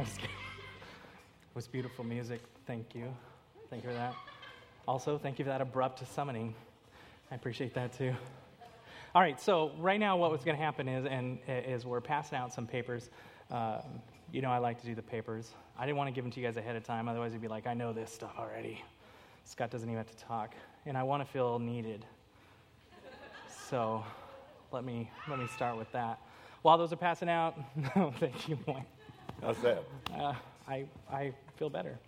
It was beautiful music. Thank you. Thank you for that. Also, thank you for that abrupt summoning. I appreciate that too. All right, so right now, what was going to happen is, and is we're passing out some papers. Um, you know, I like to do the papers. I didn't want to give them to you guys ahead of time, otherwise, you'd be like, I know this stuff already. Scott doesn't even have to talk, and I want to feel needed. So, let me let me start with that. While those are passing out, no, thank you. How's that? Uh, I I feel better.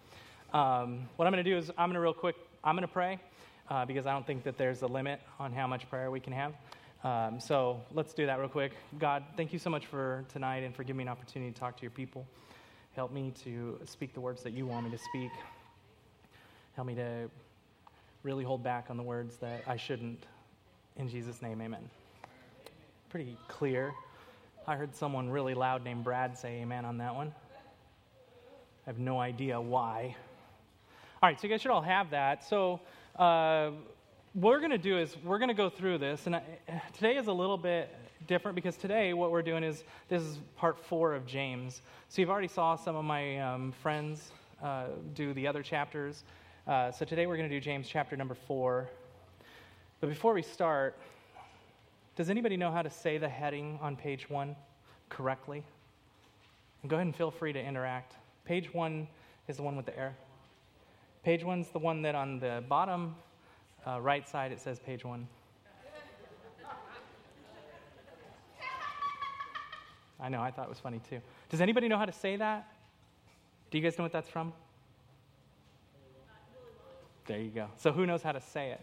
Um, what I'm going to do is I'm going to real quick. I'm going to pray uh, because I don't think that there's a limit on how much prayer we can have. Um, so let's do that real quick. God, thank you so much for tonight and for giving me an opportunity to talk to your people. Help me to speak the words that you want me to speak. Help me to really hold back on the words that I shouldn't. In Jesus' name, amen. Pretty clear. I heard someone really loud named Brad say amen on that one. I have no idea why. All right, so you guys should all have that. So, uh, what we're going to do is we're going to go through this. And I, today is a little bit different because today what we're doing is this is part four of James. So, you've already saw some of my um, friends uh, do the other chapters. Uh, so, today we're going to do James chapter number four. But before we start, does anybody know how to say the heading on page one correctly? And go ahead and feel free to interact. Page one is the one with the arrow. Page one's the one that on the bottom uh, right side it says page one. I know, I thought it was funny too. Does anybody know how to say that? Do you guys know what that's from? There you go. So, who knows how to say it?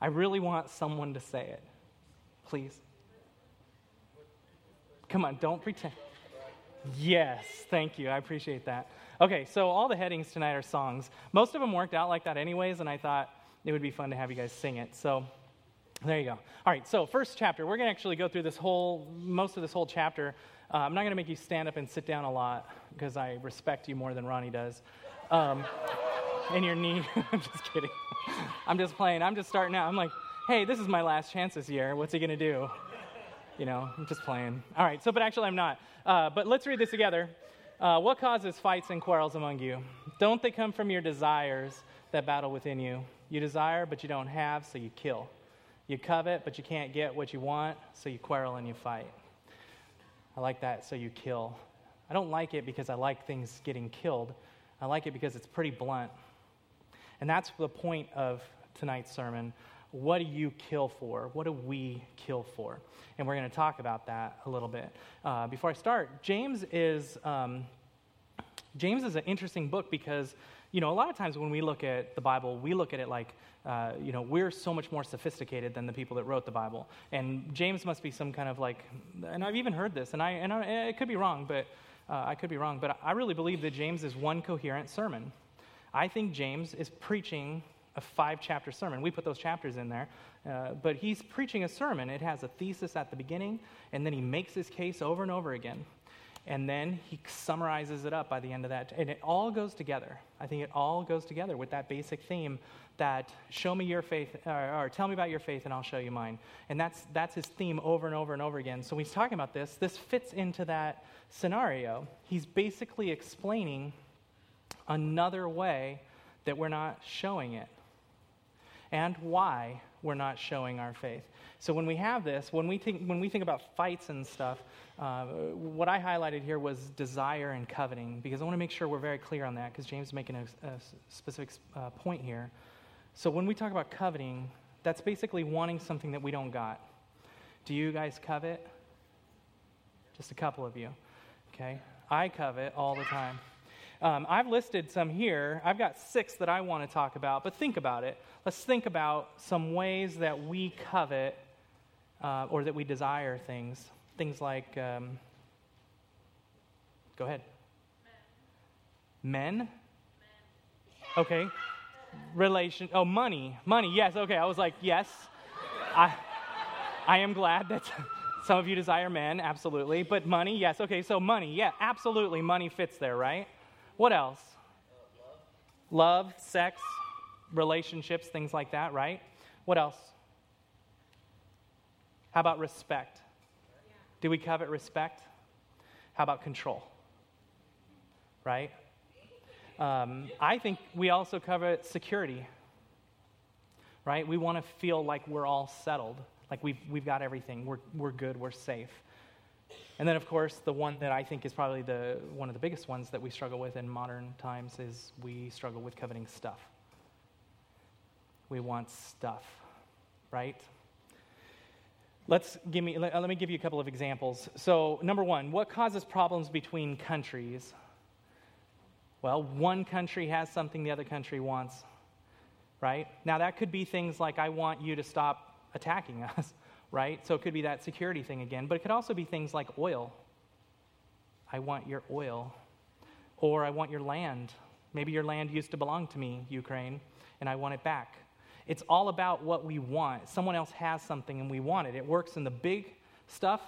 I really want someone to say it. Please. Come on, don't pretend. Yes, thank you. I appreciate that. Okay, so all the headings tonight are songs. Most of them worked out like that, anyways, and I thought it would be fun to have you guys sing it. So there you go. All right, so first chapter. We're going to actually go through this whole, most of this whole chapter. Uh, I'm not going to make you stand up and sit down a lot because I respect you more than Ronnie does. Um, and your knee. I'm just kidding. I'm just playing. I'm just starting out. I'm like, hey, this is my last chance this year. What's he going to do? You know, I'm just playing. All right, so, but actually, I'm not. Uh, but let's read this together. Uh, what causes fights and quarrels among you? Don't they come from your desires that battle within you? You desire, but you don't have, so you kill. You covet, but you can't get what you want, so you quarrel and you fight. I like that, so you kill. I don't like it because I like things getting killed. I like it because it's pretty blunt. And that's the point of tonight's sermon. What do you kill for? What do we kill for? And we're going to talk about that a little bit. Uh, before I start, James is um, James is an interesting book because you know a lot of times when we look at the Bible, we look at it like uh, you know we're so much more sophisticated than the people that wrote the Bible, and James must be some kind of like. And I've even heard this, and I and I, it could be wrong, but uh, I could be wrong, but I really believe that James is one coherent sermon. I think James is preaching a five chapter sermon. We put those chapters in there. Uh, but he's preaching a sermon. It has a thesis at the beginning, and then he makes his case over and over again. And then he summarizes it up by the end of that. And it all goes together. I think it all goes together with that basic theme that show me your faith, or, or tell me about your faith, and I'll show you mine. And that's, that's his theme over and over and over again. So when he's talking about this, this fits into that scenario. He's basically explaining another way that we're not showing it and why we're not showing our faith. So when we have this, when we think, when we think about fights and stuff, uh, what I highlighted here was desire and coveting, because I want to make sure we're very clear on that, because James is making a, a specific uh, point here. So when we talk about coveting, that's basically wanting something that we don't got. Do you guys covet? Just a couple of you. Okay? I covet all the time. Um, I've listed some here. I've got six that I want to talk about, but think about it. Let's think about some ways that we covet uh, or that we desire things. Things like, um, go ahead. Men. Men? Okay. Relation. Oh, money. Money. Yes. Okay. I was like, yes. I, I am glad that some of you desire men. Absolutely. But money. Yes. Okay. So money. Yeah. Absolutely. Money fits there, right? What else? Love, sex, relationships, things like that, right? What else? How about respect? Do we covet respect? How about control? right? Um, I think we also cover security, right? We want to feel like we're all settled, like we've, we've got everything, we're, we're good, we're safe. And then, of course, the one that I think is probably the, one of the biggest ones that we struggle with in modern times is we struggle with coveting stuff. We want stuff, right? Let's give me, let, let me give you a couple of examples. So, number one, what causes problems between countries? Well, one country has something the other country wants, right? Now, that could be things like, I want you to stop attacking us right? So it could be that security thing again, but it could also be things like oil. I want your oil. Or I want your land. Maybe your land used to belong to me, Ukraine, and I want it back. It's all about what we want. Someone else has something and we want it. It works in the big stuff,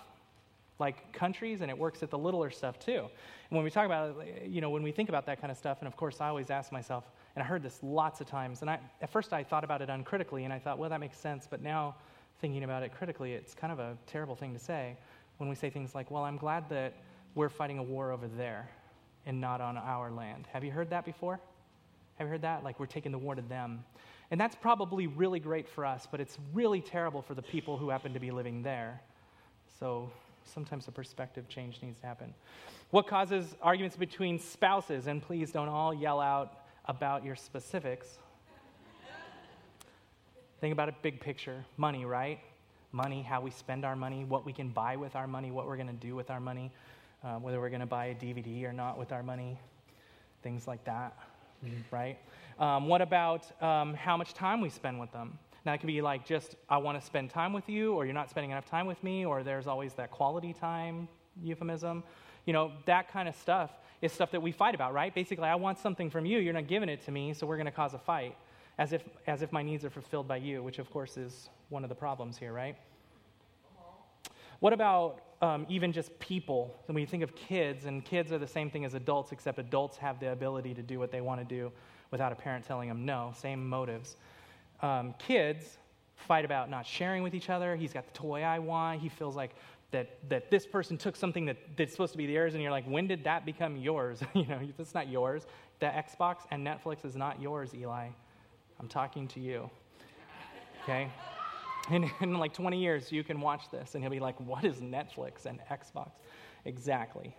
like countries, and it works at the littler stuff too. And when we talk about it, you know, when we think about that kind of stuff, and of course I always ask myself, and I heard this lots of times, and I, at first I thought about it uncritically, and I thought, well, that makes sense, but now thinking about it critically, it's kind of a terrible thing to say when we say things like, well, I'm glad that we're fighting a war over there and not on our land. Have you heard that before? Have you heard that? Like we're taking the war to them. And that's probably really great for us, but it's really terrible for the people who happen to be living there. So sometimes a perspective change needs to happen. What causes arguments between spouses? And please don't all yell out about your specifics. Think about it big picture money, right? Money, how we spend our money, what we can buy with our money, what we're going to do with our money, uh, whether we're going to buy a DVD or not with our money, things like that, mm-hmm. right? Um, what about um, how much time we spend with them? Now, it could be like just, I want to spend time with you, or you're not spending enough time with me, or there's always that quality time euphemism. You know, that kind of stuff is stuff that we fight about, right? Basically, I want something from you, you're not giving it to me, so we're going to cause a fight as if, as if my needs are fulfilled by you, which of course is one of the problems here, right? What about um, even just people? When you think of kids, and kids are the same thing as adults, except adults have the ability to do what they want to do without a parent telling them no, same motives. Um, kids fight about not sharing with each other. He's got the toy I want. He feels like that, that this person took something that, that's supposed to be theirs, and you're like, when did that become yours? you know, it's not yours. The Xbox and Netflix is not yours, Eli. I'm talking to you. Okay? In, in like 20 years, you can watch this and he'll be like, What is Netflix and Xbox? Exactly.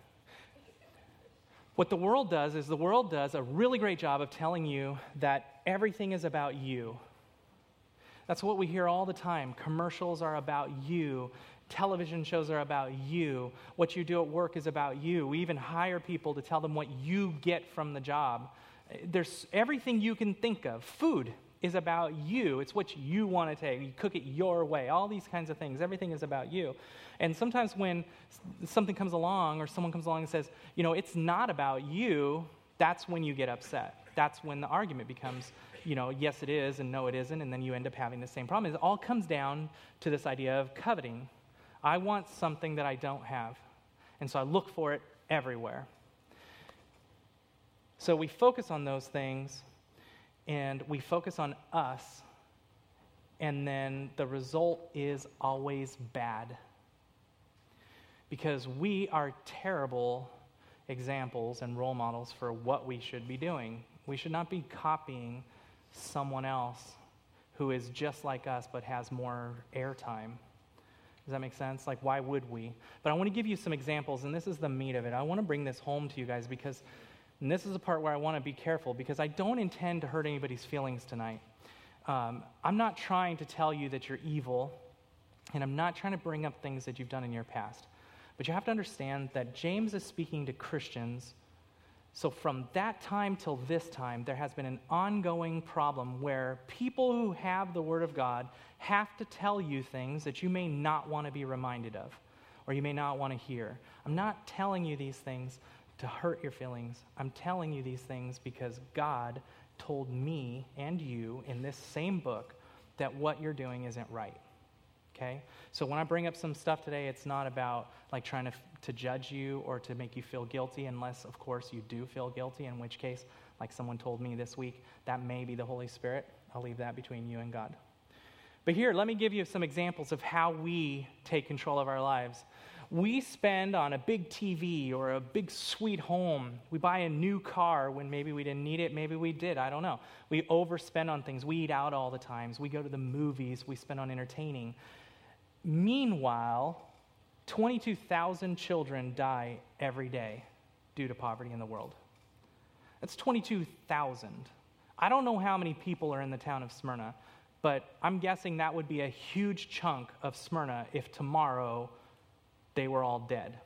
What the world does is the world does a really great job of telling you that everything is about you. That's what we hear all the time. Commercials are about you. Television shows are about you. What you do at work is about you. We even hire people to tell them what you get from the job there's everything you can think of. Food is about you. It's what you want to take. You cook it your way. All these kinds of things. Everything is about you. And sometimes when something comes along or someone comes along and says, you know, it's not about you, that's when you get upset. That's when the argument becomes, you know, yes, it is, and no, it isn't, and then you end up having the same problem. It all comes down to this idea of coveting. I want something that I don't have. And so I look for it everywhere. So we focus on those things and we focus on us, and then the result is always bad. Because we are terrible examples and role models for what we should be doing. We should not be copying someone else who is just like us but has more airtime. Does that make sense? Like, why would we? But I want to give you some examples, and this is the meat of it. I want to bring this home to you guys because and this is the part where I want to be careful because I don't intend to hurt anybody's feelings tonight. Um, I'm not trying to tell you that you're evil, and I'm not trying to bring up things that you've done in your past. But you have to understand that James is speaking to Christians. So, from that time till this time, there has been an ongoing problem where people who have the Word of God have to tell you things that you may not want to be reminded of or you may not want to hear. I'm not telling you these things to hurt your feelings. I'm telling you these things because God told me and you in this same book that what you're doing isn't right. Okay? So when I bring up some stuff today, it's not about like trying to, to judge you or to make you feel guilty, unless, of course, you do feel guilty, in which case, like someone told me this week, that may be the Holy Spirit. I'll leave that between you and God. But here, let me give you some examples of how we take control of our lives. We spend on a big TV or a big sweet home. We buy a new car when maybe we didn't need it, maybe we did, I don't know. We overspend on things. We eat out all the times. We go to the movies, we spend on entertaining. Meanwhile, 22,000 children die every day due to poverty in the world. That's 22,000. I don't know how many people are in the town of Smyrna, but I'm guessing that would be a huge chunk of Smyrna if tomorrow they were all dead.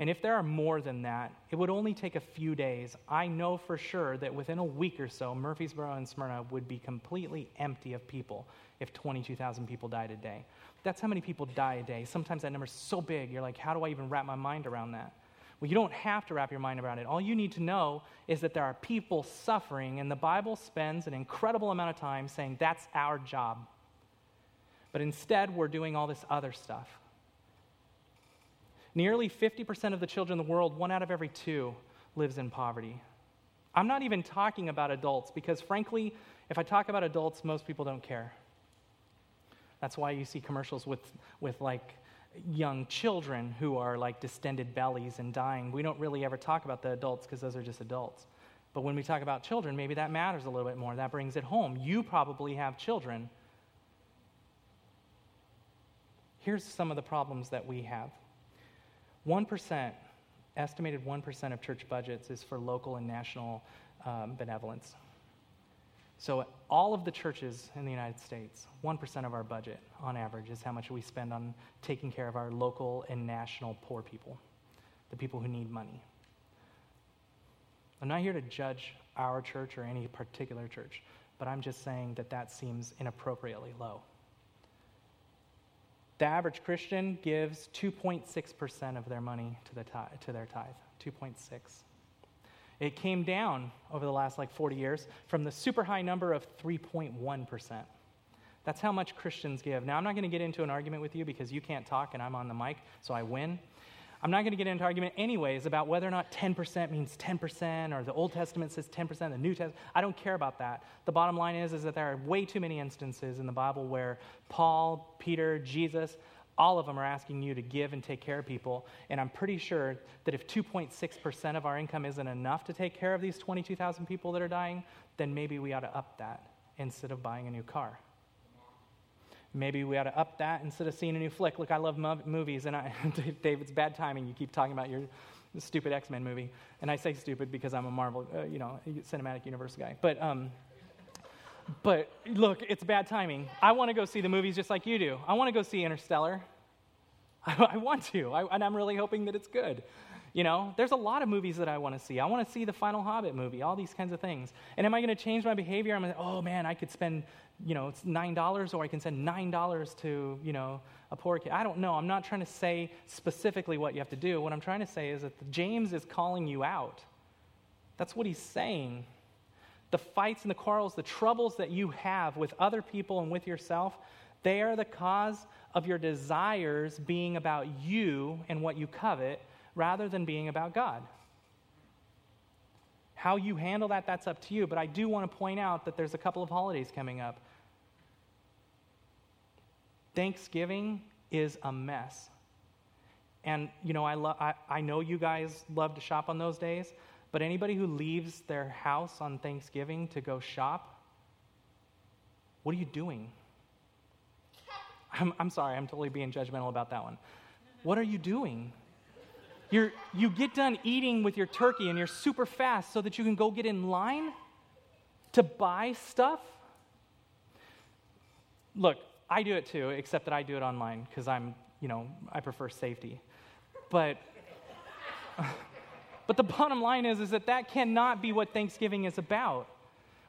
And if there are more than that, it would only take a few days. I know for sure that within a week or so, Murfreesboro and Smyrna would be completely empty of people if 22,000 people died a day. That's how many people die a day. Sometimes that number's so big, you're like, how do I even wrap my mind around that? Well, you don't have to wrap your mind around it. All you need to know is that there are people suffering, and the Bible spends an incredible amount of time saying that's our job. But instead, we're doing all this other stuff. Nearly 50% of the children in the world, one out of every two, lives in poverty. I'm not even talking about adults because, frankly, if I talk about adults, most people don't care. That's why you see commercials with, with like young children who are like distended bellies and dying. We don't really ever talk about the adults because those are just adults. But when we talk about children, maybe that matters a little bit more. That brings it home. You probably have children. Here's some of the problems that we have 1%, estimated 1% of church budgets is for local and national um, benevolence. So, all of the churches in the United States, 1% of our budget on average is how much we spend on taking care of our local and national poor people, the people who need money. I'm not here to judge our church or any particular church, but I'm just saying that that seems inappropriately low. The average Christian gives 2.6% of their money to, the tithe, to their tithe. 2.6. It came down over the last like 40 years from the super high number of 3.1%. That's how much Christians give. Now, I'm not going to get into an argument with you because you can't talk and I'm on the mic, so I win. I'm not going to get into argument anyways about whether or not 10% means 10% or the Old Testament says 10%, the New Testament. I don't care about that. The bottom line is, is that there are way too many instances in the Bible where Paul, Peter, Jesus, all of them are asking you to give and take care of people. And I'm pretty sure that if 2.6% of our income isn't enough to take care of these 22,000 people that are dying, then maybe we ought to up that instead of buying a new car. Maybe we ought to up that instead of seeing a new flick. Look, I love movies, and I, David's bad timing. You keep talking about your stupid X Men movie, and I say stupid because I'm a Marvel, uh, you know, cinematic universe guy. But um, but look, it's bad timing. I want to go see the movies just like you do. I want to go see Interstellar. I, I want to, I, and I'm really hoping that it's good. You know, there's a lot of movies that I want to see. I want to see the Final Hobbit movie, all these kinds of things. And am I going to change my behavior? I'm going to, oh man, I could spend, you know, it's $9 or I can send $9 to, you know, a poor kid. I don't know. I'm not trying to say specifically what you have to do. What I'm trying to say is that James is calling you out. That's what he's saying the fights and the quarrels, the troubles that you have with other people and with yourself, they are the cause of your desires being about you and what you covet rather than being about God. How you handle that, that's up to you. But I do want to point out that there's a couple of holidays coming up. Thanksgiving is a mess. And, you know, I, lo- I, I know you guys love to shop on those days. But anybody who leaves their house on Thanksgiving to go shop, what are you doing? I'm, I'm sorry, I'm totally being judgmental about that one. What are you doing? You're, you get done eating with your turkey and you're super fast so that you can go get in line to buy stuff. Look, I do it too, except that I do it online because I'm, you know, I prefer safety. But. But the bottom line is, is that that cannot be what Thanksgiving is about.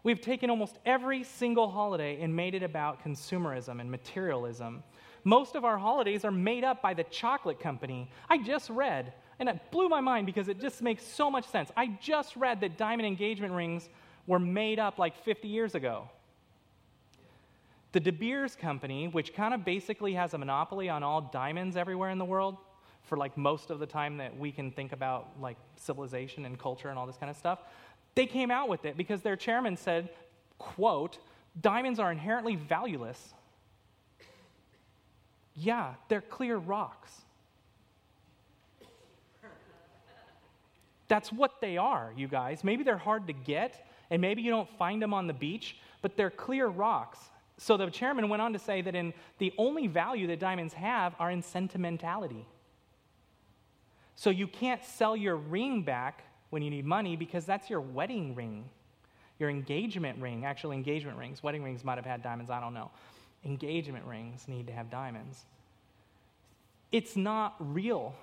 We've taken almost every single holiday and made it about consumerism and materialism. Most of our holidays are made up by the chocolate company. I just read, and it blew my mind because it just makes so much sense. I just read that diamond engagement rings were made up like 50 years ago. The De Beers company, which kind of basically has a monopoly on all diamonds everywhere in the world, for like most of the time that we can think about like civilization and culture and all this kind of stuff they came out with it because their chairman said quote diamonds are inherently valueless yeah they're clear rocks That's what they are, you guys. Maybe they're hard to get, and maybe you don't find them on the beach, but they're clear rocks. So the chairman went on to say that in the only value that diamonds have are in sentimentality. So you can't sell your ring back when you need money because that's your wedding ring, your engagement ring. Actually, engagement rings. Wedding rings might have had diamonds, I don't know. Engagement rings need to have diamonds. It's not real.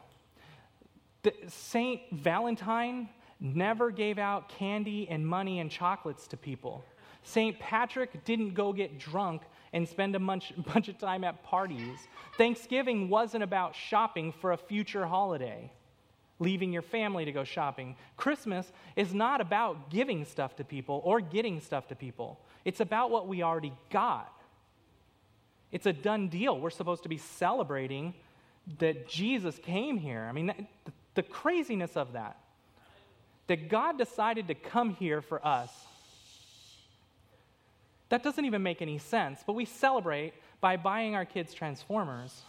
The, Saint Valentine never gave out candy and money and chocolates to people. St. Patrick didn't go get drunk and spend a bunch, bunch of time at parties. Thanksgiving wasn't about shopping for a future holiday, leaving your family to go shopping. Christmas is not about giving stuff to people or getting stuff to people, it's about what we already got. It's a done deal. We're supposed to be celebrating that Jesus came here. I mean, the, the craziness of that. That God decided to come here for us that doesn't even make any sense, but we celebrate by buying our kids Transformers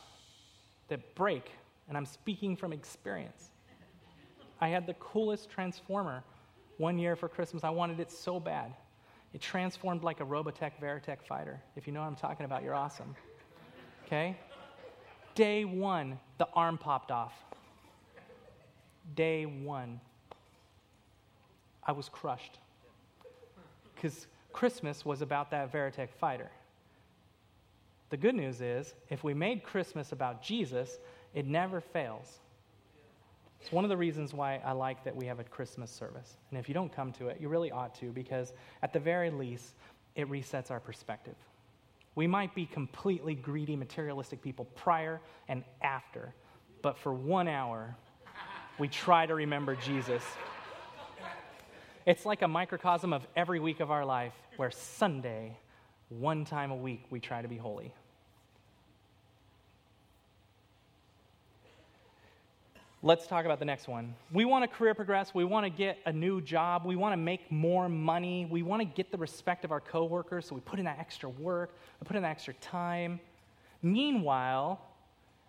that break, and I'm speaking from experience. I had the coolest Transformer one year for Christmas. I wanted it so bad. It transformed like a Robotech Veritech fighter. If you know what I'm talking about, you're awesome. Okay? Day one, the arm popped off. Day one, I was crushed. Because Christmas was about that Veritech fighter. The good news is, if we made Christmas about Jesus, it never fails. It's one of the reasons why I like that we have a Christmas service. And if you don't come to it, you really ought to, because at the very least, it resets our perspective. We might be completely greedy, materialistic people prior and after, but for one hour, we try to remember Jesus. It's like a microcosm of every week of our life where Sunday, one time a week, we try to be holy. Let's talk about the next one. We want to career progress. We want to get a new job. We want to make more money. We want to get the respect of our coworkers, so we put in that extra work, we put in that extra time. Meanwhile,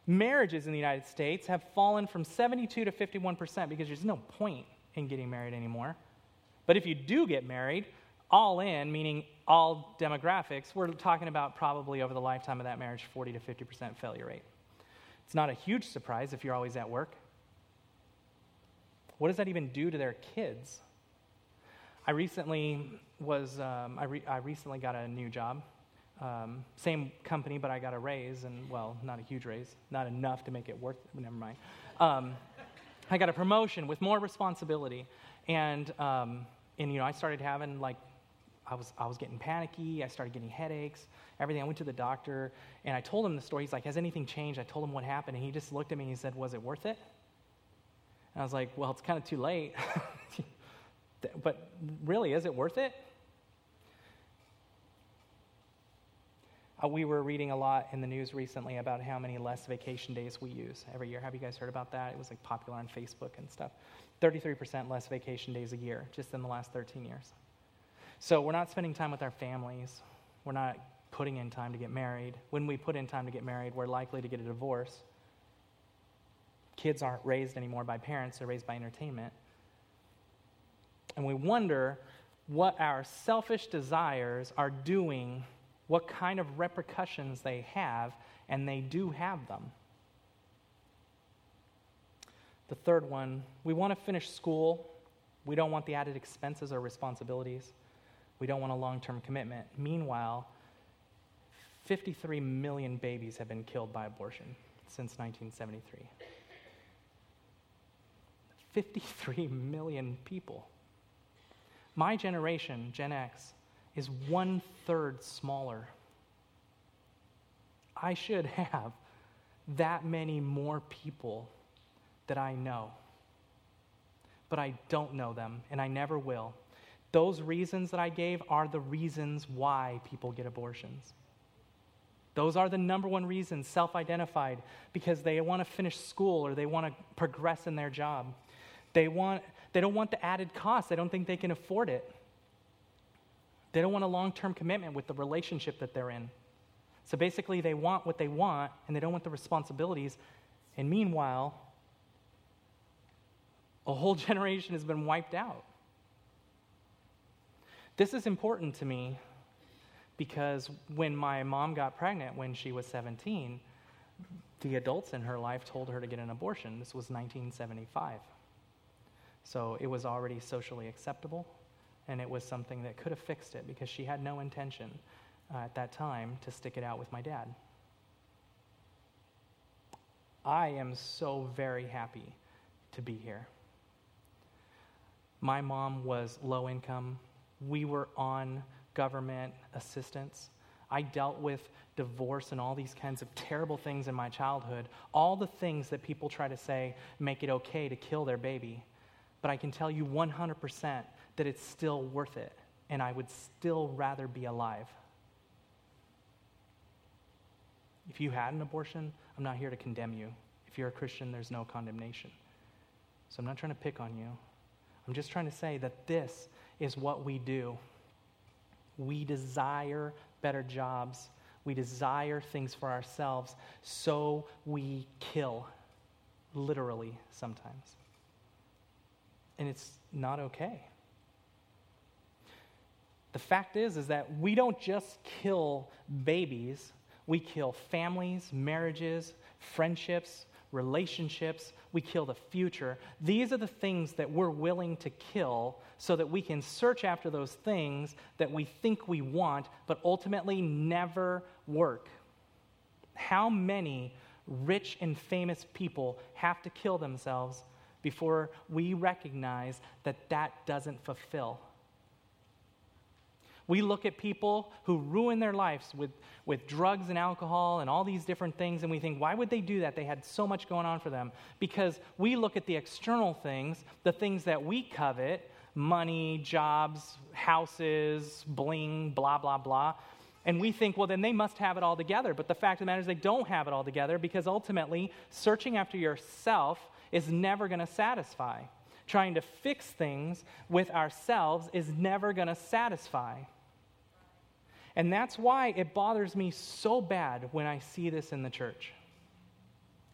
marriages in the United States have fallen from 72 to 51% because there's no point in getting married anymore. But if you do get married, all in, meaning all demographics, we're talking about probably over the lifetime of that marriage 40 to 50% failure rate. It's not a huge surprise if you're always at work. What does that even do to their kids? I recently was, um, I, re- I, recently got a new job. Um, same company, but I got a raise, and well, not a huge raise, not enough to make it worth. It, never mind. Um, I got a promotion with more responsibility, and um, and you know I started having like I was I was getting panicky. I started getting headaches. Everything. I went to the doctor and I told him the story. He's like, "Has anything changed?" I told him what happened, and he just looked at me and he said, "Was it worth it?" And I was like, "Well, it's kind of too late." but really, is it worth it? Uh, we were reading a lot in the news recently about how many less vacation days we use every year. Have you guys heard about that? It was like popular on Facebook and stuff. 33% less vacation days a year just in the last 13 years. So we're not spending time with our families. We're not putting in time to get married. When we put in time to get married, we're likely to get a divorce. Kids aren't raised anymore by parents, they're raised by entertainment. And we wonder what our selfish desires are doing, what kind of repercussions they have, and they do have them. The third one, we want to finish school. We don't want the added expenses or responsibilities. We don't want a long term commitment. Meanwhile, 53 million babies have been killed by abortion since 1973. 53 million people. My generation, Gen X, is one third smaller. I should have that many more people that I know, but I don't know them, and I never will. Those reasons that I gave are the reasons why people get abortions. Those are the number one reasons, self identified, because they want to finish school or they want to progress in their job. They, want, they don't want the added cost, they don't think they can afford it. They don't want a long term commitment with the relationship that they're in. So basically, they want what they want and they don't want the responsibilities. And meanwhile, A whole generation has been wiped out. This is important to me because when my mom got pregnant when she was 17, the adults in her life told her to get an abortion. This was 1975. So it was already socially acceptable, and it was something that could have fixed it because she had no intention uh, at that time to stick it out with my dad. I am so very happy to be here. My mom was low income. We were on government assistance. I dealt with divorce and all these kinds of terrible things in my childhood. All the things that people try to say make it okay to kill their baby. But I can tell you 100% that it's still worth it, and I would still rather be alive. If you had an abortion, I'm not here to condemn you. If you're a Christian, there's no condemnation. So I'm not trying to pick on you. I'm just trying to say that this is what we do. We desire better jobs. We desire things for ourselves, so we kill, literally, sometimes. And it's not okay. The fact is is that we don't just kill babies, we kill families, marriages, friendships, relationships, we kill the future. These are the things that we're willing to kill so that we can search after those things that we think we want, but ultimately never work. How many rich and famous people have to kill themselves before we recognize that that doesn't fulfill? We look at people who ruin their lives with, with drugs and alcohol and all these different things, and we think, why would they do that? They had so much going on for them. Because we look at the external things, the things that we covet money, jobs, houses, bling, blah, blah, blah. And we think, well, then they must have it all together. But the fact of the matter is, they don't have it all together because ultimately, searching after yourself is never going to satisfy. Trying to fix things with ourselves is never going to satisfy. And that's why it bothers me so bad when I see this in the church.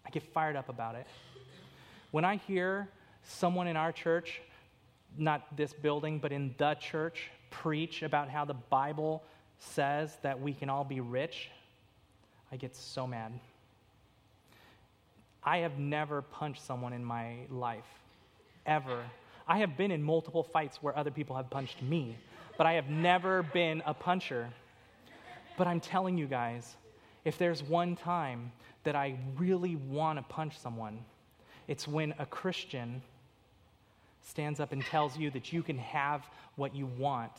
I get fired up about it. When I hear someone in our church, not this building, but in the church, preach about how the Bible says that we can all be rich, I get so mad. I have never punched someone in my life, ever. I have been in multiple fights where other people have punched me, but I have never been a puncher. But I'm telling you guys, if there's one time that I really want to punch someone, it's when a Christian stands up and tells you that you can have what you want.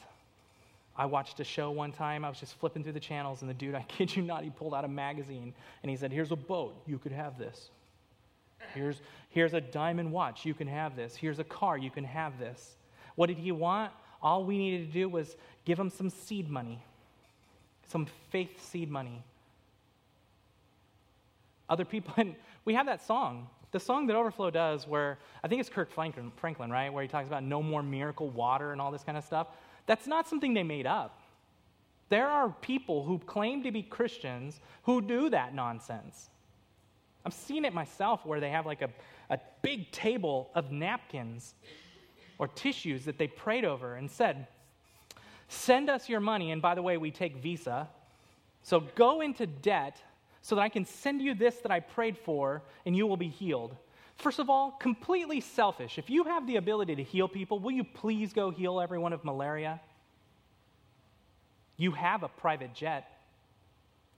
I watched a show one time. I was just flipping through the channels, and the dude, I kid you not, he pulled out a magazine and he said, Here's a boat. You could have this. Here's, here's a diamond watch. You can have this. Here's a car. You can have this. What did he want? All we needed to do was give him some seed money some faith seed money. Other people, and we have that song, the song that Overflow does, where I think it's Kirk Franklin, Franklin, right? Where he talks about no more miracle water and all this kind of stuff. That's not something they made up. There are people who claim to be Christians who do that nonsense. I've seen it myself where they have like a, a big table of napkins or tissues that they prayed over and said, Send us your money, and by the way, we take Visa. So go into debt so that I can send you this that I prayed for, and you will be healed. First of all, completely selfish. If you have the ability to heal people, will you please go heal everyone of malaria? You have a private jet.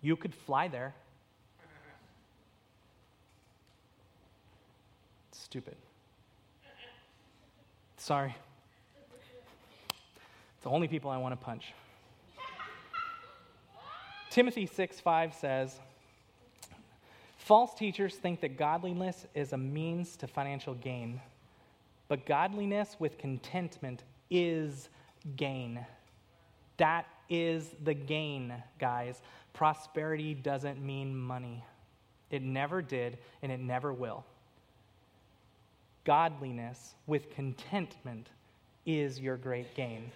You could fly there. Stupid. Sorry. It's the only people I want to punch. Timothy 6 5 says, False teachers think that godliness is a means to financial gain, but godliness with contentment is gain. That is the gain, guys. Prosperity doesn't mean money. It never did, and it never will. Godliness with contentment is your great gain.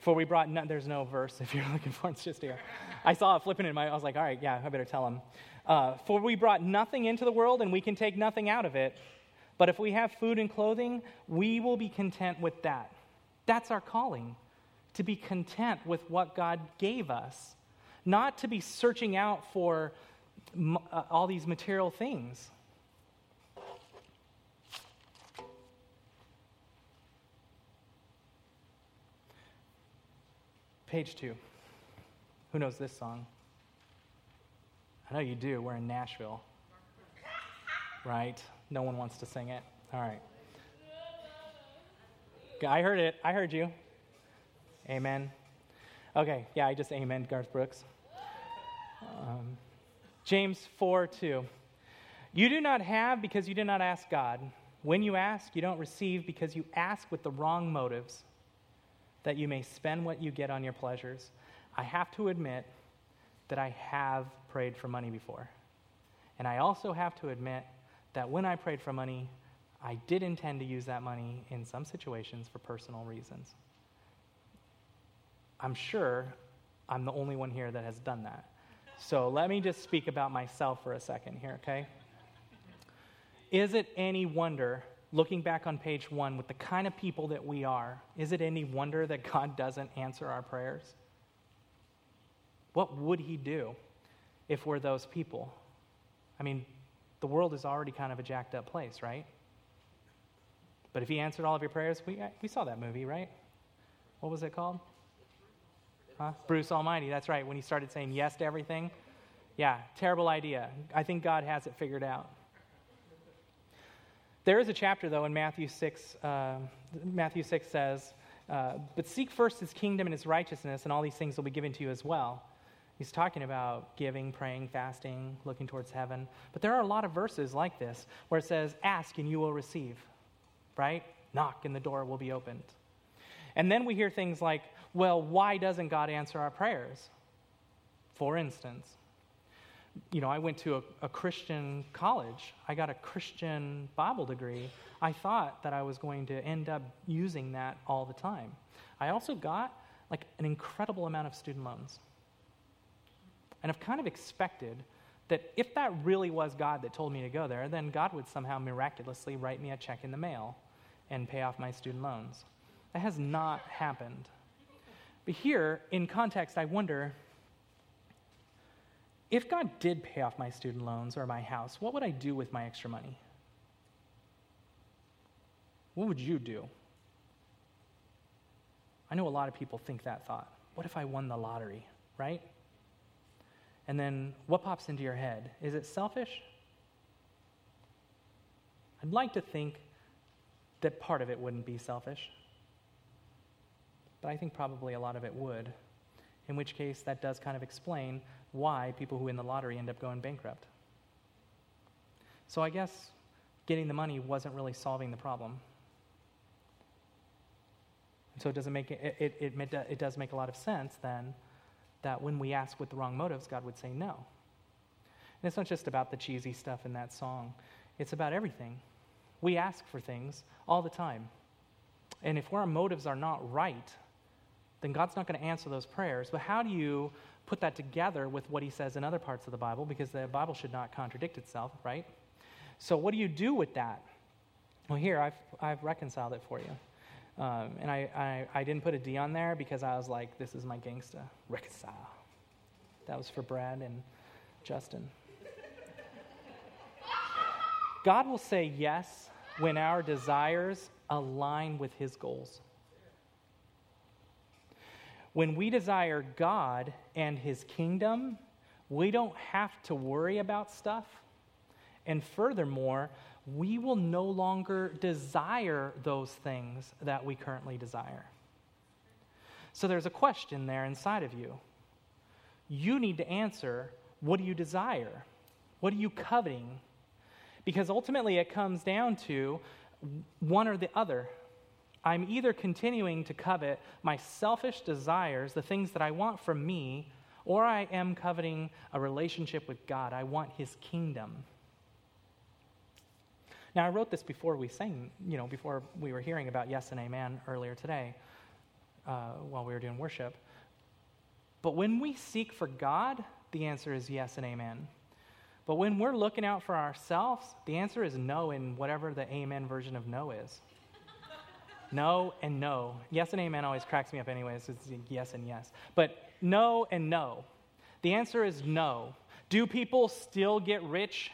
For we brought, no, there's no verse if you're looking for it, it's just here. I saw it flipping in my, I was like, all right, yeah, I better tell him. Uh, for we brought nothing into the world and we can take nothing out of it. But if we have food and clothing, we will be content with that. That's our calling, to be content with what God gave us, not to be searching out for uh, all these material things. Page two. Who knows this song? I know you do. We're in Nashville. Right? No one wants to sing it. All right. I heard it. I heard you. Amen. Okay. Yeah, I just amen Garth Brooks. Um, James 4 2. You do not have because you did not ask God. When you ask, you don't receive because you ask with the wrong motives, that you may spend what you get on your pleasures. I have to admit that I have prayed for money before. And I also have to admit that when I prayed for money, I did intend to use that money in some situations for personal reasons. I'm sure I'm the only one here that has done that. So let me just speak about myself for a second here, okay? Is it any wonder, looking back on page one, with the kind of people that we are, is it any wonder that God doesn't answer our prayers? What would He do if we're those people? I mean, the world is already kind of a jacked up place, right? But if He answered all of your prayers, we, we saw that movie, right? What was it called? Huh? Bruce Almighty, that's right. When he started saying yes to everything. Yeah, terrible idea. I think God has it figured out. There is a chapter, though, in Matthew 6. Uh, Matthew 6 says, uh, But seek first his kingdom and his righteousness, and all these things will be given to you as well. He's talking about giving, praying, fasting, looking towards heaven. But there are a lot of verses like this where it says, Ask and you will receive, right? Knock and the door will be opened. And then we hear things like, well, why doesn't God answer our prayers? For instance, you know, I went to a, a, Christian college. I got a Christian Bible degree. I thought that I was going to end up using that all the time. I also got like an incredible amount of student loans. And I've kind of expected that if that really was God that told me to go there, then God would somehow miraculously write me a check in the mail and pay off my student loans. That has not happened. But here, in context, I wonder if God did pay off my student loans or my house, what would I do with my extra money? What would you do? I know a lot of people think that thought. What if I won the lottery, right? And then what pops into your head? Is it selfish? I'd like to think that part of it wouldn't be selfish but I think probably a lot of it would. In which case, that does kind of explain why people who win the lottery end up going bankrupt. So I guess getting the money wasn't really solving the problem. So it doesn't make it, it, it, it does make a lot of sense then that when we ask with the wrong motives, God would say no. And it's not just about the cheesy stuff in that song, it's about everything. We ask for things all the time. And if our motives are not right, then God's not going to answer those prayers. But how do you put that together with what he says in other parts of the Bible? Because the Bible should not contradict itself, right? So, what do you do with that? Well, here, I've, I've reconciled it for you. Um, and I, I, I, didn't put a D on there because I was like, this is my gangsta. Reconcile. That was for Brad and Justin. God will say yes when our desires align with his goals. When we desire God and His kingdom, we don't have to worry about stuff. And furthermore, we will no longer desire those things that we currently desire. So there's a question there inside of you. You need to answer what do you desire? What are you coveting? Because ultimately it comes down to one or the other. I'm either continuing to covet my selfish desires, the things that I want from me, or I am coveting a relationship with God. I want His kingdom. Now, I wrote this before we sang, you know, before we were hearing about yes and amen earlier today uh, while we were doing worship. But when we seek for God, the answer is yes and amen. But when we're looking out for ourselves, the answer is no in whatever the amen version of no is. No and no. Yes and amen always cracks me up, anyways. It's yes and yes. But no and no. The answer is no. Do people still get rich?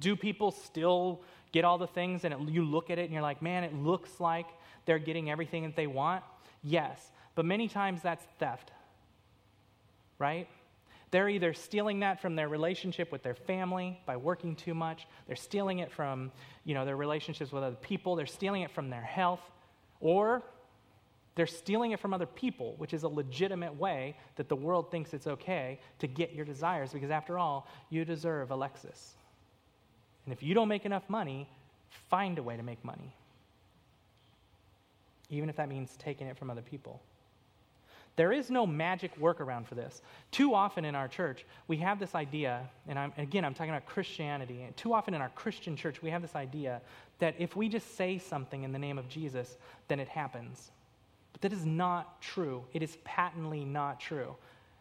Do people still get all the things and it, you look at it and you're like, man, it looks like they're getting everything that they want? Yes. But many times that's theft, right? They're either stealing that from their relationship with their family by working too much. They're stealing it from, you know, their relationships with other people. They're stealing it from their health. Or they're stealing it from other people, which is a legitimate way that the world thinks it's okay to get your desires because, after all, you deserve a Lexus. And if you don't make enough money, find a way to make money, even if that means taking it from other people. There is no magic workaround for this. Too often in our church, we have this idea, and I'm, again, I'm talking about Christianity. And too often in our Christian church, we have this idea that if we just say something in the name of Jesus, then it happens. But that is not true. It is patently not true.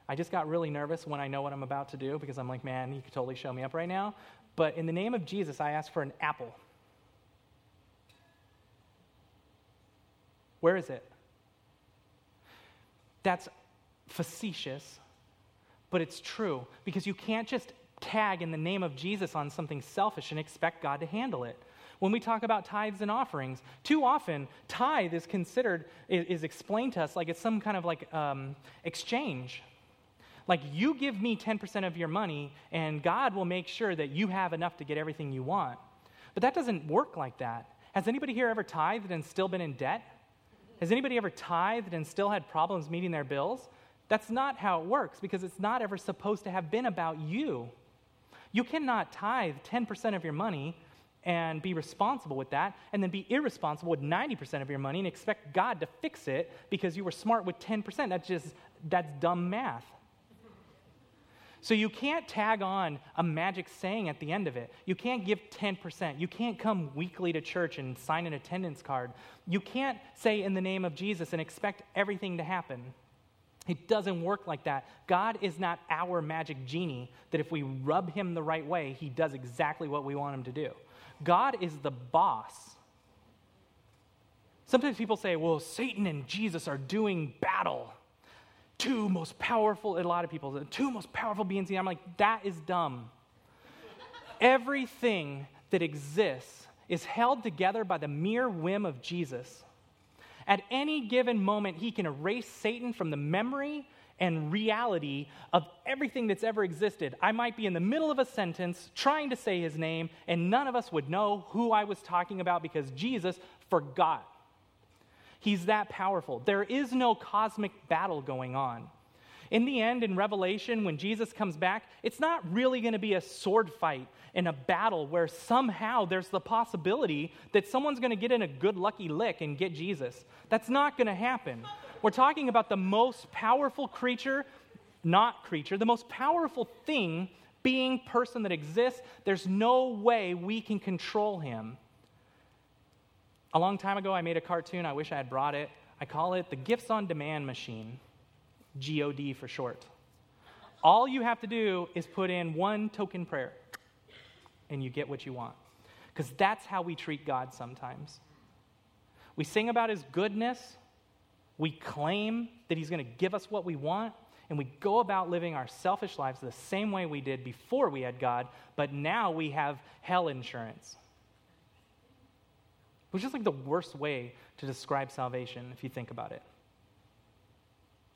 I just got really nervous when I know what I'm about to do because I'm like, man, you could totally show me up right now. But in the name of Jesus, I ask for an apple. Where is it? That's facetious, but it's true because you can't just tag in the name of Jesus on something selfish and expect God to handle it. When we talk about tithes and offerings, too often tithe is considered, is, explained to us like it's some kind of like um, exchange. Like you give me 10% of your money, and God will make sure that you have enough to get everything you want. But that doesn't work like that. Has anybody here ever tithed and still been in debt? Has anybody ever tithed and still had problems meeting their bills? That's not how it works because it's not ever supposed to have been about you. You cannot tithe 10% of your money and be responsible with that, and then be irresponsible with 90% of your money and expect God to fix it because you were smart with 10%. That's just, that's dumb math. So you can't tag on a magic saying at the end of it. You can't give 10%. You can't come weekly to church and sign an attendance card. You can't say in the name of Jesus and expect everything to happen. It doesn't work like that. God is not our magic genie that if we rub him the right way, he does exactly what we want him to do. God is the boss. Sometimes people say, well, Satan and Jesus are doing battle two most powerful, a lot of people, two most powerful beings. I'm like, that is dumb. Everything that exists is held together by the mere whim of Jesus. At any given moment, he can erase Satan from the memory and reality of everything that's ever existed. I might be in the middle of a sentence trying to say his name, and none of us would know who I was talking about because Jesus forgot. He's that powerful. There is no cosmic battle going on. In the end, in Revelation, when Jesus comes back, it's not really going to be a sword fight and a battle where somehow there's the possibility that someone's going to get in a good lucky lick and get Jesus. That's not going to happen. We're talking about the most powerful creature, not creature, the most powerful thing, being, person that exists. There's no way we can control him. A long time ago, I made a cartoon. I wish I had brought it. I call it the Gifts on Demand Machine, GOD for short. All you have to do is put in one token prayer, and you get what you want. Because that's how we treat God sometimes. We sing about his goodness, we claim that he's going to give us what we want, and we go about living our selfish lives the same way we did before we had God, but now we have hell insurance which is like the worst way to describe salvation if you think about it.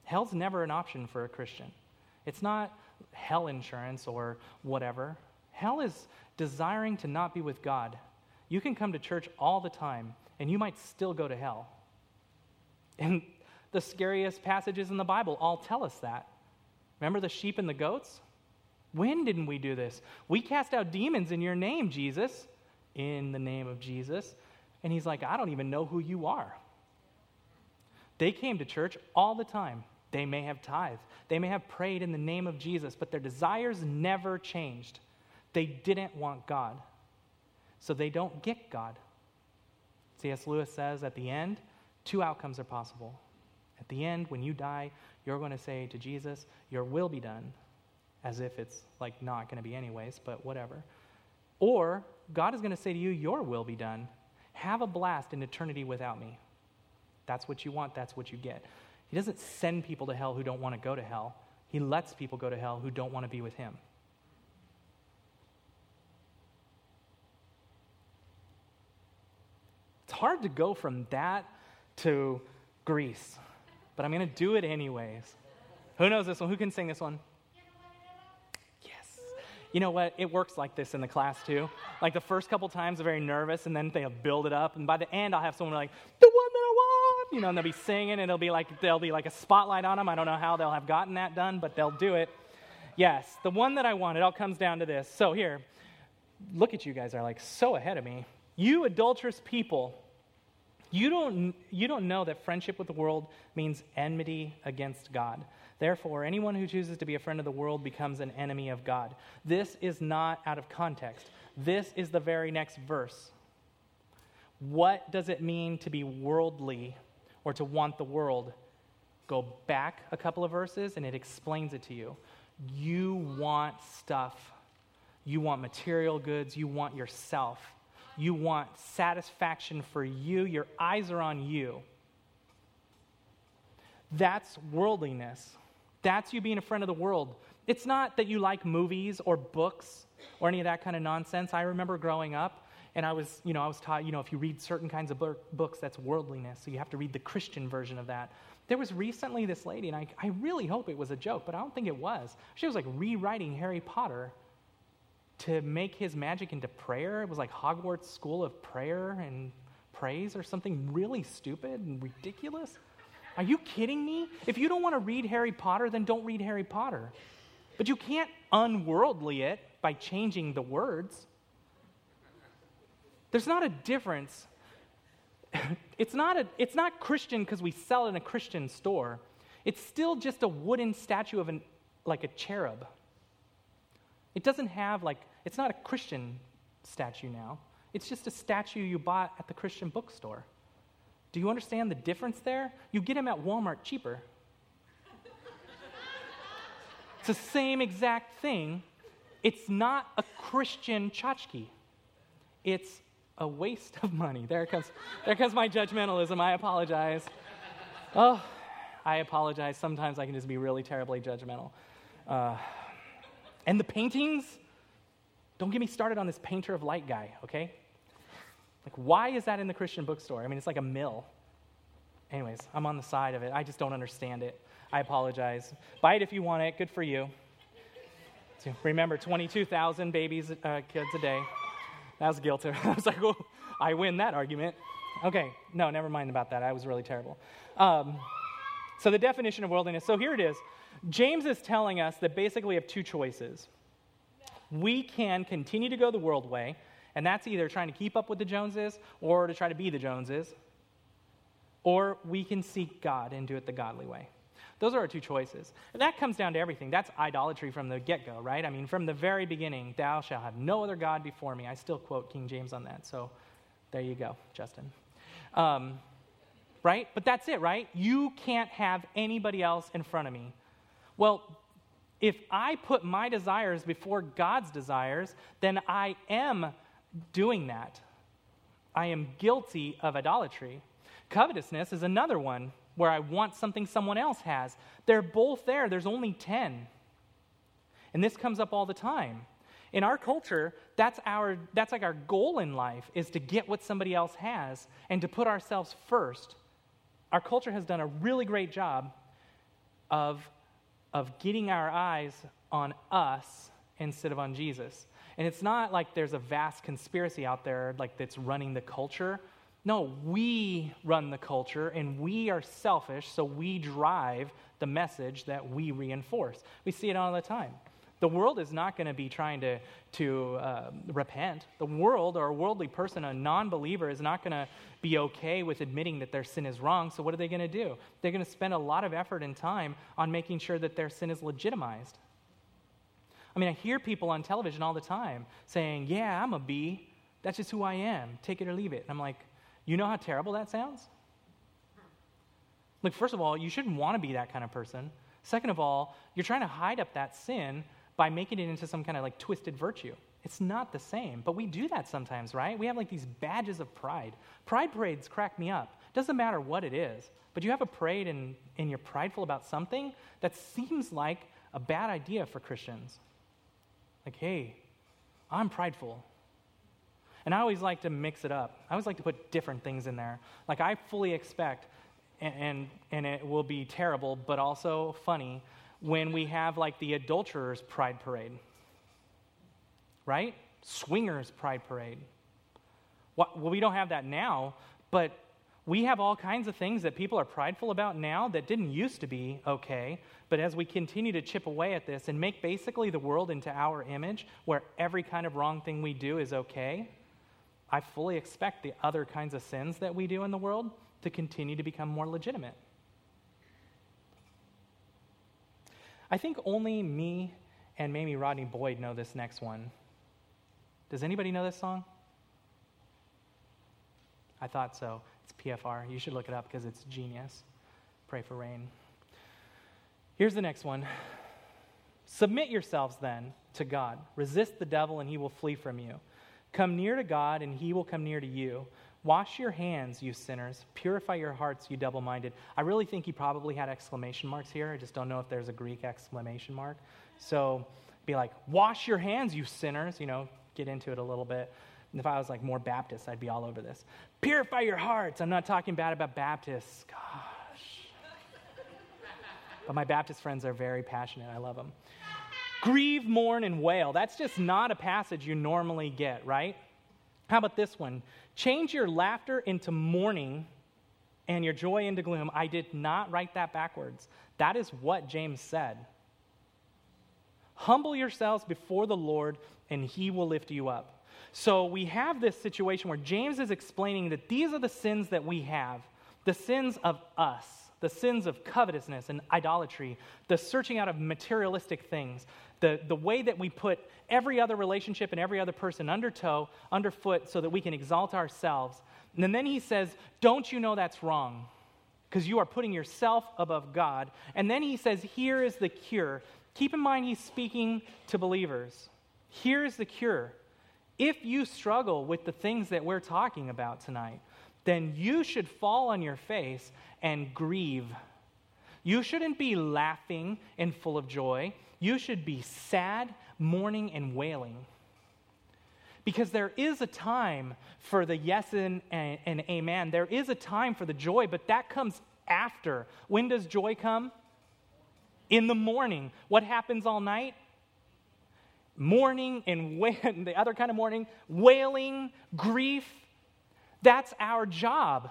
Hell's never an option for a Christian. It's not hell insurance or whatever. Hell is desiring to not be with God. You can come to church all the time and you might still go to hell. And the scariest passages in the Bible all tell us that. Remember the sheep and the goats? When didn't we do this? We cast out demons in your name, Jesus. In the name of Jesus. And he's like, I don't even know who you are. They came to church all the time. They may have tithed, they may have prayed in the name of Jesus, but their desires never changed. They didn't want God. So they don't get God. C.S. Lewis says at the end, two outcomes are possible. At the end, when you die, you're going to say to Jesus, Your will be done. as if it's like not going to be anyways, but whatever. Or God is going to say to you, Your will be done. Have a blast in eternity without me. That's what you want, that's what you get. He doesn't send people to hell who don't want to go to hell, He lets people go to hell who don't want to be with Him. It's hard to go from that to Grease. but I'm going to do it anyways. Who knows this one? Who can sing this one? Yes. You know what? It works like this in the class too. Like the first couple times, they're very nervous, and then they'll build it up, and by the end, I'll have someone like, the one that I want, you know, and they'll be singing, and it'll be like there'll be like a spotlight on them. I don't know how they'll have gotten that done, but they'll do it. Yes, the one that I want. It all comes down to this. So here, look at you guys are like so ahead of me. You adulterous people you don't, you don't know that friendship with the world means enmity against God. Therefore, anyone who chooses to be a friend of the world becomes an enemy of God. This is not out of context. This is the very next verse. What does it mean to be worldly or to want the world? Go back a couple of verses and it explains it to you. You want stuff, you want material goods, you want yourself. You want satisfaction for you. Your eyes are on you. That's worldliness. That's you being a friend of the world. It's not that you like movies or books or any of that kind of nonsense. I remember growing up and I was, you know, I was taught, you know, if you read certain kinds of books, that's worldliness. So you have to read the Christian version of that. There was recently this lady, and I, I really hope it was a joke, but I don't think it was. She was like rewriting Harry Potter to make his magic into prayer. It was like Hogwarts School of Prayer and Praise or something really stupid and ridiculous. Are you kidding me? If you don't want to read Harry Potter, then don't read Harry Potter. But you can't unworldly it by changing the words. There's not a difference. it's, not a, it's not Christian because we sell it in a Christian store. It's still just a wooden statue of an, like a cherub. It doesn't have like it's not a Christian statue now, it's just a statue you bought at the Christian bookstore. Do you understand the difference there? You get them at Walmart cheaper. it's the same exact thing. It's not a Christian tchotchke. It's a waste of money. There comes, there comes my judgmentalism. I apologize. Oh, I apologize. Sometimes I can just be really terribly judgmental. Uh, and the paintings, don't get me started on this painter of light guy, okay? Like, why is that in the Christian bookstore? I mean, it's like a mill. Anyways, I'm on the side of it. I just don't understand it. I apologize. Buy it if you want it. Good for you. So remember, 22,000 babies, uh, kids a day. That was guilty. I was like, oh, I win that argument. Okay, no, never mind about that. I was really terrible. Um, so, the definition of worldliness. So, here it is James is telling us that basically we have two choices we can continue to go the world way, and that's either trying to keep up with the Joneses or to try to be the Joneses, or we can seek God and do it the godly way. Those are our two choices. And that comes down to everything. That's idolatry from the get go, right? I mean, from the very beginning, thou shalt have no other God before me. I still quote King James on that. So there you go, Justin. Um, right? But that's it, right? You can't have anybody else in front of me. Well, if I put my desires before God's desires, then I am doing that. I am guilty of idolatry. Covetousness is another one where I want something someone else has. They're both there, there's only 10. And this comes up all the time. In our culture, that's, our, that's like our goal in life is to get what somebody else has and to put ourselves first. Our culture has done a really great job of of getting our eyes on us instead of on Jesus. And it's not like there's a vast conspiracy out there like that's running the culture. No, we run the culture and we are selfish, so we drive the message that we reinforce. We see it all the time. The world is not going to be trying to, to uh, repent. The world or a worldly person, a non believer, is not going to be okay with admitting that their sin is wrong. So, what are they going to do? They're going to spend a lot of effort and time on making sure that their sin is legitimized. I mean, I hear people on television all the time saying, Yeah, I'm a B. That's just who I am. Take it or leave it. And I'm like, You know how terrible that sounds? Like, first of all, you shouldn't want to be that kind of person. Second of all, you're trying to hide up that sin by making it into some kind of like twisted virtue. It's not the same, but we do that sometimes, right? We have like these badges of pride. Pride parades crack me up. Doesn't matter what it is, but you have a parade and, and you're prideful about something that seems like a bad idea for Christians. Like, hey, I'm prideful. And I always like to mix it up. I always like to put different things in there. Like, I fully expect, and, and, and it will be terrible, but also funny, when we have like the adulterers' pride parade, right? Swingers' pride parade. Well, we don't have that now, but we have all kinds of things that people are prideful about now that didn't used to be okay. But as we continue to chip away at this and make basically the world into our image, where every kind of wrong thing we do is okay, I fully expect the other kinds of sins that we do in the world to continue to become more legitimate. I think only me and maybe Rodney Boyd know this next one. Does anybody know this song? I thought so. It's PFR. You should look it up because it's genius. Pray for rain. Here's the next one Submit yourselves then to God. Resist the devil, and he will flee from you. Come near to God, and he will come near to you. Wash your hands, you sinners. Purify your hearts, you double minded. I really think he probably had exclamation marks here. I just don't know if there's a Greek exclamation mark. So be like, Wash your hands, you sinners. You know, get into it a little bit. And if I was like more Baptist, I'd be all over this. Purify your hearts. I'm not talking bad about Baptists. Gosh. but my Baptist friends are very passionate. I love them. Grieve, mourn, and wail. That's just not a passage you normally get, right? How about this one? Change your laughter into mourning and your joy into gloom. I did not write that backwards. That is what James said. Humble yourselves before the Lord, and he will lift you up. So we have this situation where James is explaining that these are the sins that we have the sins of us, the sins of covetousness and idolatry, the searching out of materialistic things, the, the way that we put every other relationship and every other person under toe, underfoot, so that we can exalt ourselves. And then he says, Don't you know that's wrong? Because you are putting yourself above God. And then he says, Here is the cure. Keep in mind, he's speaking to believers. Here is the cure if you struggle with the things that we're talking about tonight, then you should fall on your face and grieve. You shouldn't be laughing and full of joy. You should be sad, mourning, and wailing. Because there is a time for the yes and, and, and, amen. There is a time for the joy, but that comes after. When does joy come? In the morning. What happens all night? mourning and the other kind of mourning, wailing, grief. That's our job.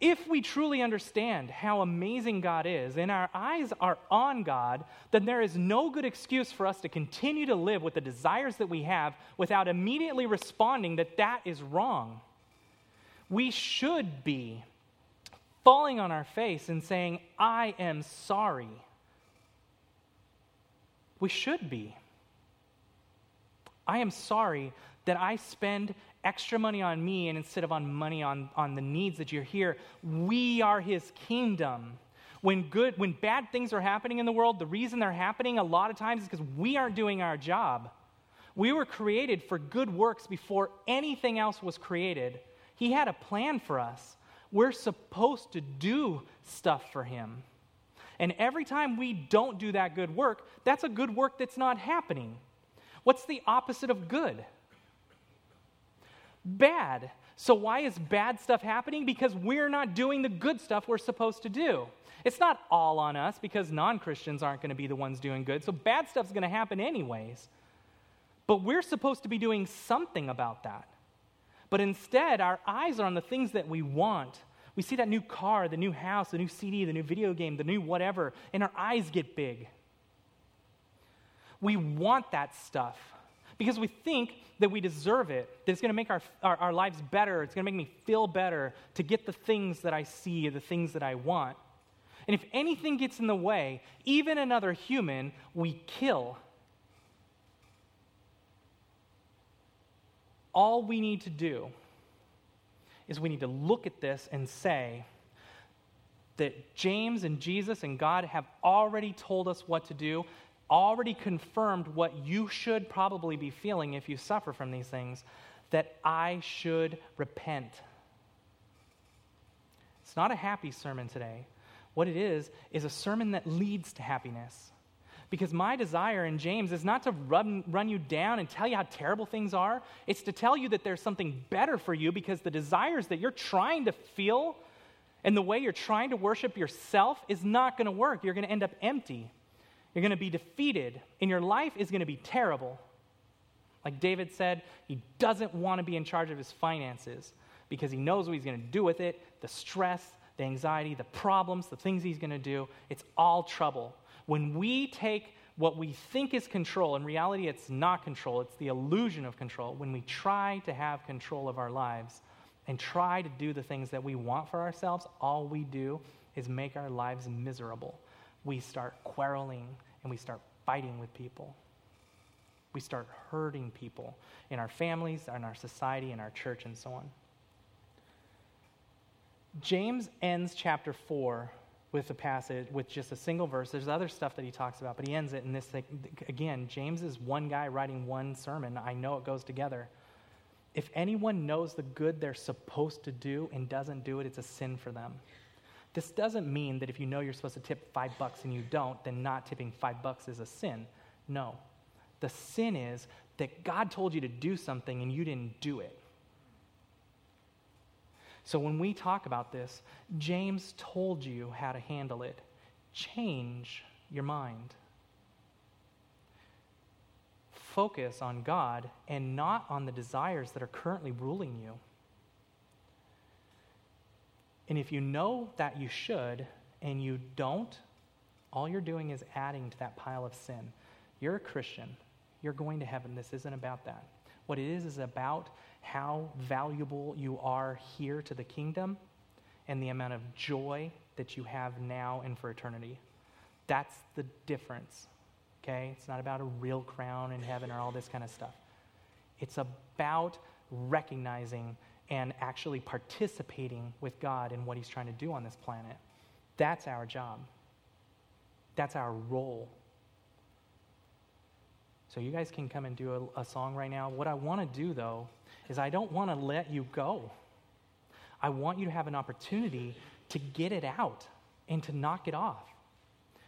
If we truly understand how amazing God is and our eyes are on God, then there is no good excuse for us to continue to live with the desires that we have without immediately responding that that is wrong. We should be falling on our face and saying, I am sorry. We should be. I am sorry that I spend extra money on me and instead of on money on, on the needs that you're here. We are his kingdom. When good, when bad things are happening in the world, the reason they're happening a lot of times is because we aren't doing our job. We were created for good works before anything else was created. He had a plan for us. We're supposed to do stuff for him. And every time we don't do that good work, that's a good work that's not happening. What's the opposite of good? Bad. So, why is bad stuff happening? Because we're not doing the good stuff we're supposed to do. It's not all on us because non Christians aren't going to be the ones doing good. So, bad stuff's going to happen anyways. But we're supposed to be doing something about that. But instead, our eyes are on the things that we want. We see that new car, the new house, the new CD, the new video game, the new whatever, and our eyes get big we want that stuff because we think that we deserve it, that it's going to make our, our, our lives better, it's going to make me feel better to get the things that I see, the things that I want. And if anything gets in the way, even another human, we kill. All we need to do is we need to look at this and say that James and Jesus and God have already told us what to do already confirmed what you should probably be feeling if you suffer from these things that I should repent. It's not a happy sermon today. What it is, is a sermon that leads to happiness. Because my desire in James is not to run, run you down and tell you how terrible things are. It's to tell you that there's something better for you because the desires that you're trying to feel and the way you're trying to worship yourself is not going to work. You're going to end up empty. You're going to be defeated, and your life is going to be terrible. Like David said, he doesn't want to be in charge of his finances because he knows what he's going to do with it the stress, the anxiety, the problems, the things he's going to do. It's all trouble. When we take what we think is control, in reality, it's not control, it's the illusion of control. When we try to have control of our lives and try to do the things that we want for ourselves, all we do is make our lives miserable we start quarreling and we start fighting with people. We start hurting people in our families, in our society, in our church, and so on. James ends chapter 4 with a passage with just a single verse. There's other stuff that he talks about, but he ends it in this thing. Again, James is one guy writing one sermon. I know it goes together. If anyone knows the good they're supposed to do and doesn't do it, it's a sin for them. This doesn't mean that if you know you're supposed to tip five bucks and you don't, then not tipping five bucks is a sin. No. The sin is that God told you to do something and you didn't do it. So when we talk about this, James told you how to handle it. Change your mind. Focus on God and not on the desires that are currently ruling you. And if you know that you should and you don't, all you're doing is adding to that pile of sin. You're a Christian. You're going to heaven. This isn't about that. What it is is about how valuable you are here to the kingdom and the amount of joy that you have now and for eternity. That's the difference. Okay? It's not about a real crown in heaven or all this kind of stuff. It's about recognizing and actually participating with God in what He's trying to do on this planet. That's our job. That's our role. So, you guys can come and do a, a song right now. What I want to do, though, is I don't want to let you go. I want you to have an opportunity to get it out and to knock it off.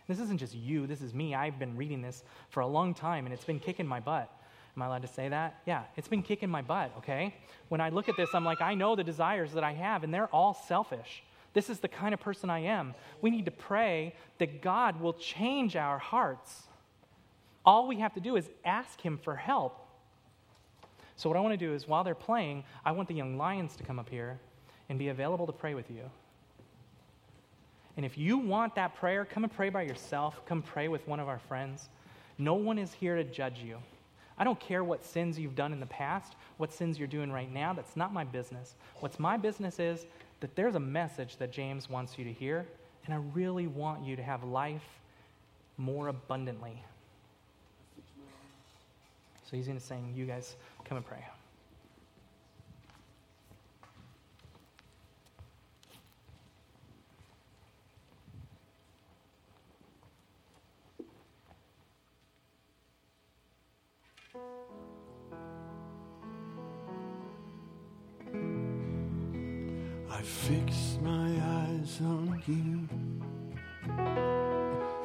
This isn't just you, this is me. I've been reading this for a long time and it's been kicking my butt. Am I allowed to say that? Yeah, it's been kicking my butt, okay? When I look at this, I'm like, I know the desires that I have, and they're all selfish. This is the kind of person I am. We need to pray that God will change our hearts. All we have to do is ask Him for help. So, what I want to do is, while they're playing, I want the young lions to come up here and be available to pray with you. And if you want that prayer, come and pray by yourself. Come pray with one of our friends. No one is here to judge you. I don't care what sins you've done in the past, what sins you're doing right now. That's not my business. What's my business is that there's a message that James wants you to hear, and I really want you to have life more abundantly. So he's going to sing, You guys come and pray. Fix my eyes on you,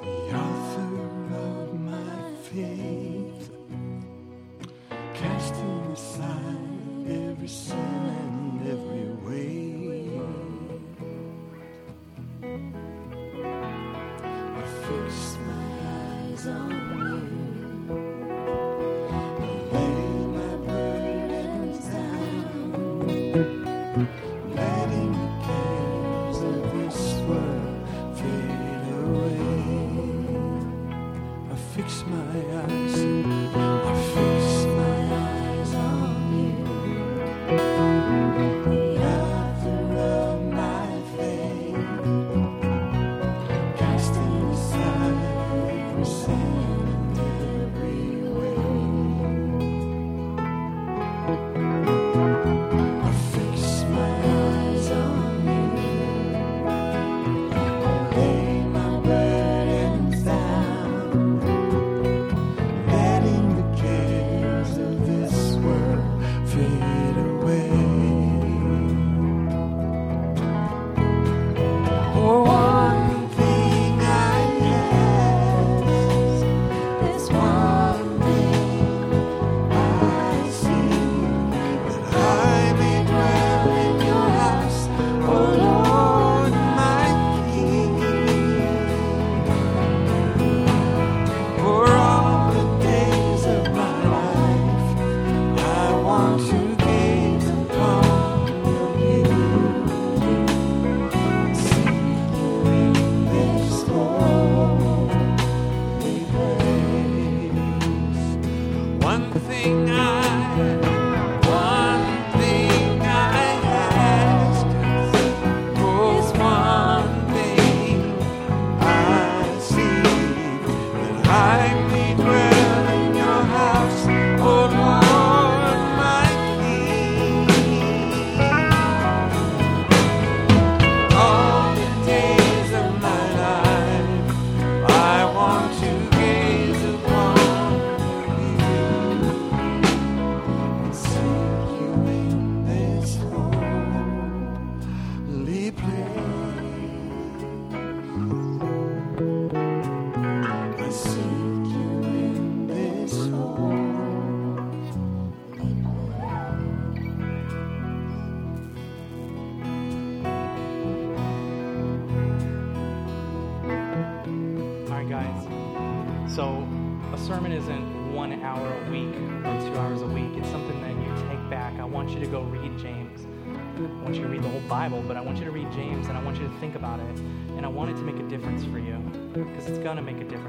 the author of my faith, casting aside every sin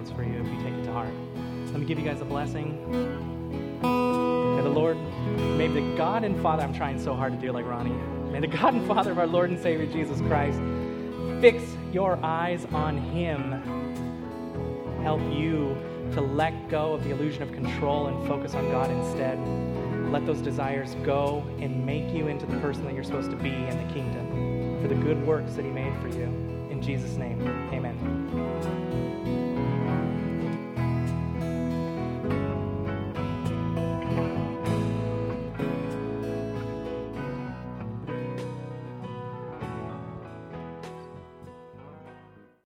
difference for you if you take it to heart. Let me give you guys a blessing. May the Lord, may the God and Father, I'm trying so hard to do like Ronnie. May the God and Father of our Lord and Savior Jesus Christ fix your eyes on Him. Help you to let go of the illusion of control and focus on God instead. Let those desires go and make you into the person that you're supposed to be in the kingdom for the good works that He made for you. In Jesus' name, amen.